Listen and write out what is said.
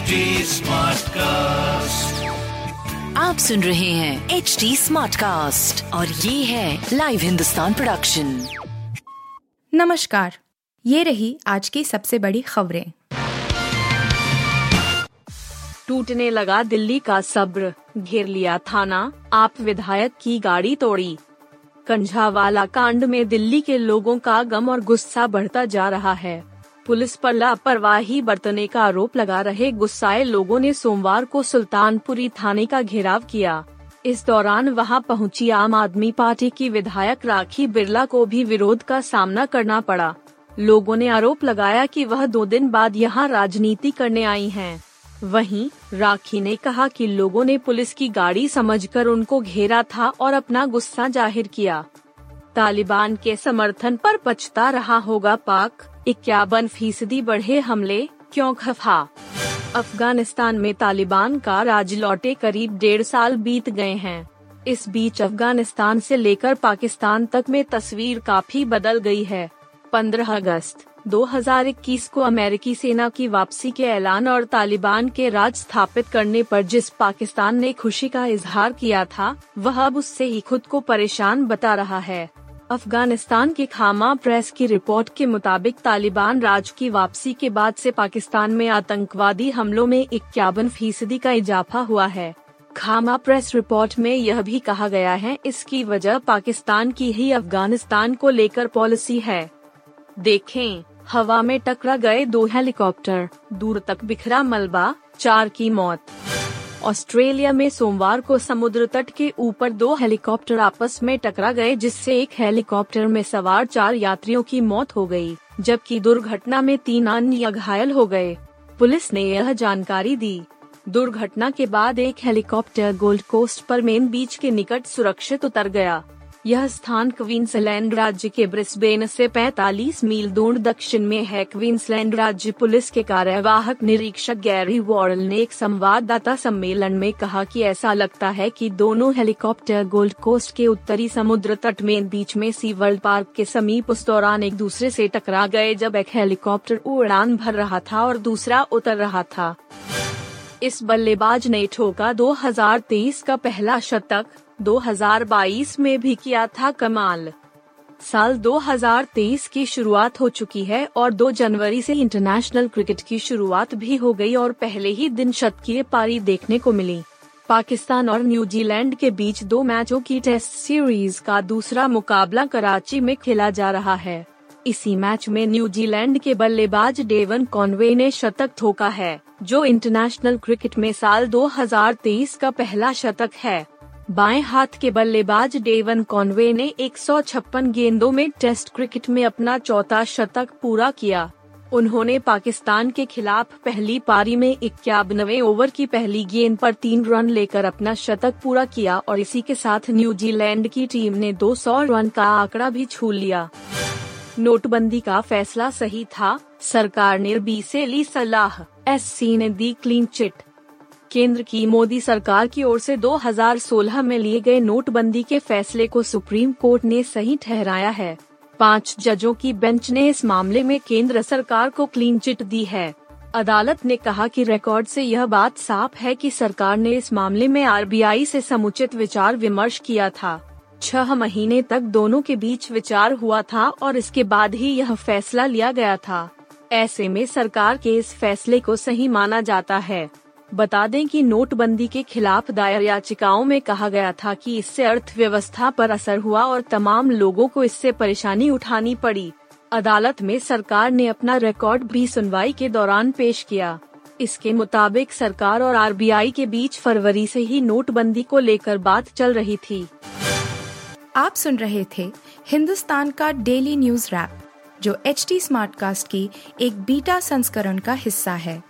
HD Smartcast. आप सुन रहे हैं एच डी स्मार्ट कास्ट और ये है लाइव हिंदुस्तान प्रोडक्शन नमस्कार ये रही आज की सबसे बड़ी खबरें। टूटने लगा दिल्ली का सब्र घेर लिया थाना आप विधायक की गाड़ी तोड़ी। कंझावाला कांड में दिल्ली के लोगों का गम और गुस्सा बढ़ता जा रहा है। पुलिस पर लापरवाही बरतने का आरोप लगा रहे गुस्साए लोगों ने सोमवार को सुल्तानपुरी थाने का घेराव किया। इस दौरान वहाँ पहुँची आम आदमी पार्टी की विधायक राखी बिरला को भी विरोध का सामना करना पड़ा। लोगों ने आरोप लगाया कि वह दो दिन बाद यहाँ राजनीति करने आई हैं। वहीं, राखी ने कहा कि लोगों ने पुलिस की गाड़ी समझकर उनको घेरा था और अपना गुस्सा ज़ाहिर किया। तालिबान के समर्थन पर पछता रहा होगा पाक। इक्यावन फ़ीसदी बढ़े हमले, क्यों खफा? अफ़गानिस्तान में तालिबान का राज लौटे करीब डेढ़ साल बीत गए हैं। इस बीच अफ़गानिस्तान से लेकर पाकिस्तान तक में तस्वीर काफ़ी बदल गई है। 15 अगस्त 2021 को अमेरिकी सेना की वापसी के ऐलान और तालिबान के राज स्थापित करने पर जिस पाकिस्तान ने खुशी का इजहार किया था, वह अब उससे ही खुद को परेशान बता रहा है। अफ़गानिस्तान की खामा प्रेस की रिपोर्ट के मुताबिक तालिबान राज की वापसी के बाद से पाकिस्तान में आतंकवादी हमलों में इक्यावन फ़ीसदी का इजाफा हुआ है। खामा प्रेस रिपोर्ट में यह भी कहा गया है, इसकी वजह पाकिस्तान की ही अफ़गानिस्तान को लेकर पॉलिसी है। देखें, हवा में टकरा गए दो हेलीकॉप्टर, दूर तक बिखरा मलबा, चार की मौत। ऑस्ट्रेलिया में सोमवार को समुद्र तट के ऊपर दो हेलीकॉप्टर आपस में टकरा गए जिससे एक हेलीकॉप्टर में सवार चार यात्रियों की मौत हो गई, जबकि दुर्घटना में तीन अन्य घायल हो गए। पुलिस ने यह जानकारी दी। दुर्घटना के बाद एक हेलीकॉप्टर गोल्ड कोस्ट पर मेन बीच के निकट सुरक्षित उतर गया। यह स्थान क्वींसलैंड राज्य के ब्रिस्बेन से 45 मील दूर दक्षिण में है। क्वींसलैंड राज्य पुलिस के कार्यवाहक निरीक्षक गैरी वॉरल ने एक संवाददाता सम्मेलन में कहा कि ऐसा लगता है कि दोनों हेलीकॉप्टर गोल्ड कोस्ट के उत्तरी समुद्र तट में बीच में सी वर्ल्ड पार्क के समीप उस दौरान एक दूसरे से टकरा गए जब एक हेलीकॉप्टर उड़ान भर रहा था और दूसरा उतर रहा था। इस बल्लेबाज ने ठोका 2023 का पहला शतक। 2022 में भी किया था कमाल। साल 2023 की शुरुआत हो चुकी है और 2 जनवरी से इंटरनेशनल क्रिकेट की शुरुआत भी हो गई और पहले ही दिन शतकीय पारी देखने को मिली। पाकिस्तान और न्यूजीलैंड के बीच दो मैचों की टेस्ट सीरीज़ का दूसरा मुकाबला कराची में खेला जा रहा है। इसी मैच में न्यूजीलैंड के बल्लेबाज डेवन कॉनवे ने शतक ठोका है, जो इंटरनेशनल क्रिकेट में साल 2023 का पहला शतक है। बाएँ हाथ के बल्लेबाज डेवन कॉनवे ने 156 गेंदों में टेस्ट क्रिकेट में अपना चौथा शतक पूरा किया। उन्होंने पाकिस्तान के खिलाफ पहली पारी में इक्यानवे ओवर की पहली गेंद पर तीन रन लेकर अपना शतक पूरा किया और इसी के साथ न्यूजीलैंड की टीम ने 200 रन का आंकड़ा भी छू लिया। नोटबंदी का फैसला सही था, सरकार ने बी से ली सलाह एस सी ने दी क्लीन चिट। केंद्र की मोदी सरकार की ओर से 2016 में लिए गए नोटबंदी के फैसले को सुप्रीम कोर्ट ने सही ठहराया है। पाँच जजों की बेंच ने इस मामले में केंद्र सरकार को क्लीन चिट दी है। अदालत ने कहा कि रिकॉर्ड से यह बात साफ़ है कि सरकार ने इस मामले में आरबीआई से समुचित विचार विमर्श किया था। छह महीने तक दोनों के बीच विचार हुआ था और इसके बाद ही यह फैसला लिया गया था। ऐसे में सरकार के इस फैसले को सही माना जाता है। बता दें कि नोटबंदी के खिलाफ दायर याचिकाओं में कहा गया था कि इससे अर्थव्यवस्था पर असर हुआ और तमाम लोगों को इससे परेशानी उठानी पड़ी। अदालत में सरकार ने अपना रिकॉर्ड भी सुनवाई के दौरान पेश किया। इसके मुताबिक सरकार और आरबीआई के बीच फरवरी से ही नोटबंदी को लेकर बात चल रही थी। आप सुन रहे थे हिंदुस्तान का डेली न्यूज़ रैप, जो एच टी स्मार्टकास्ट की एक बीटा संस्करण का हिस्सा है।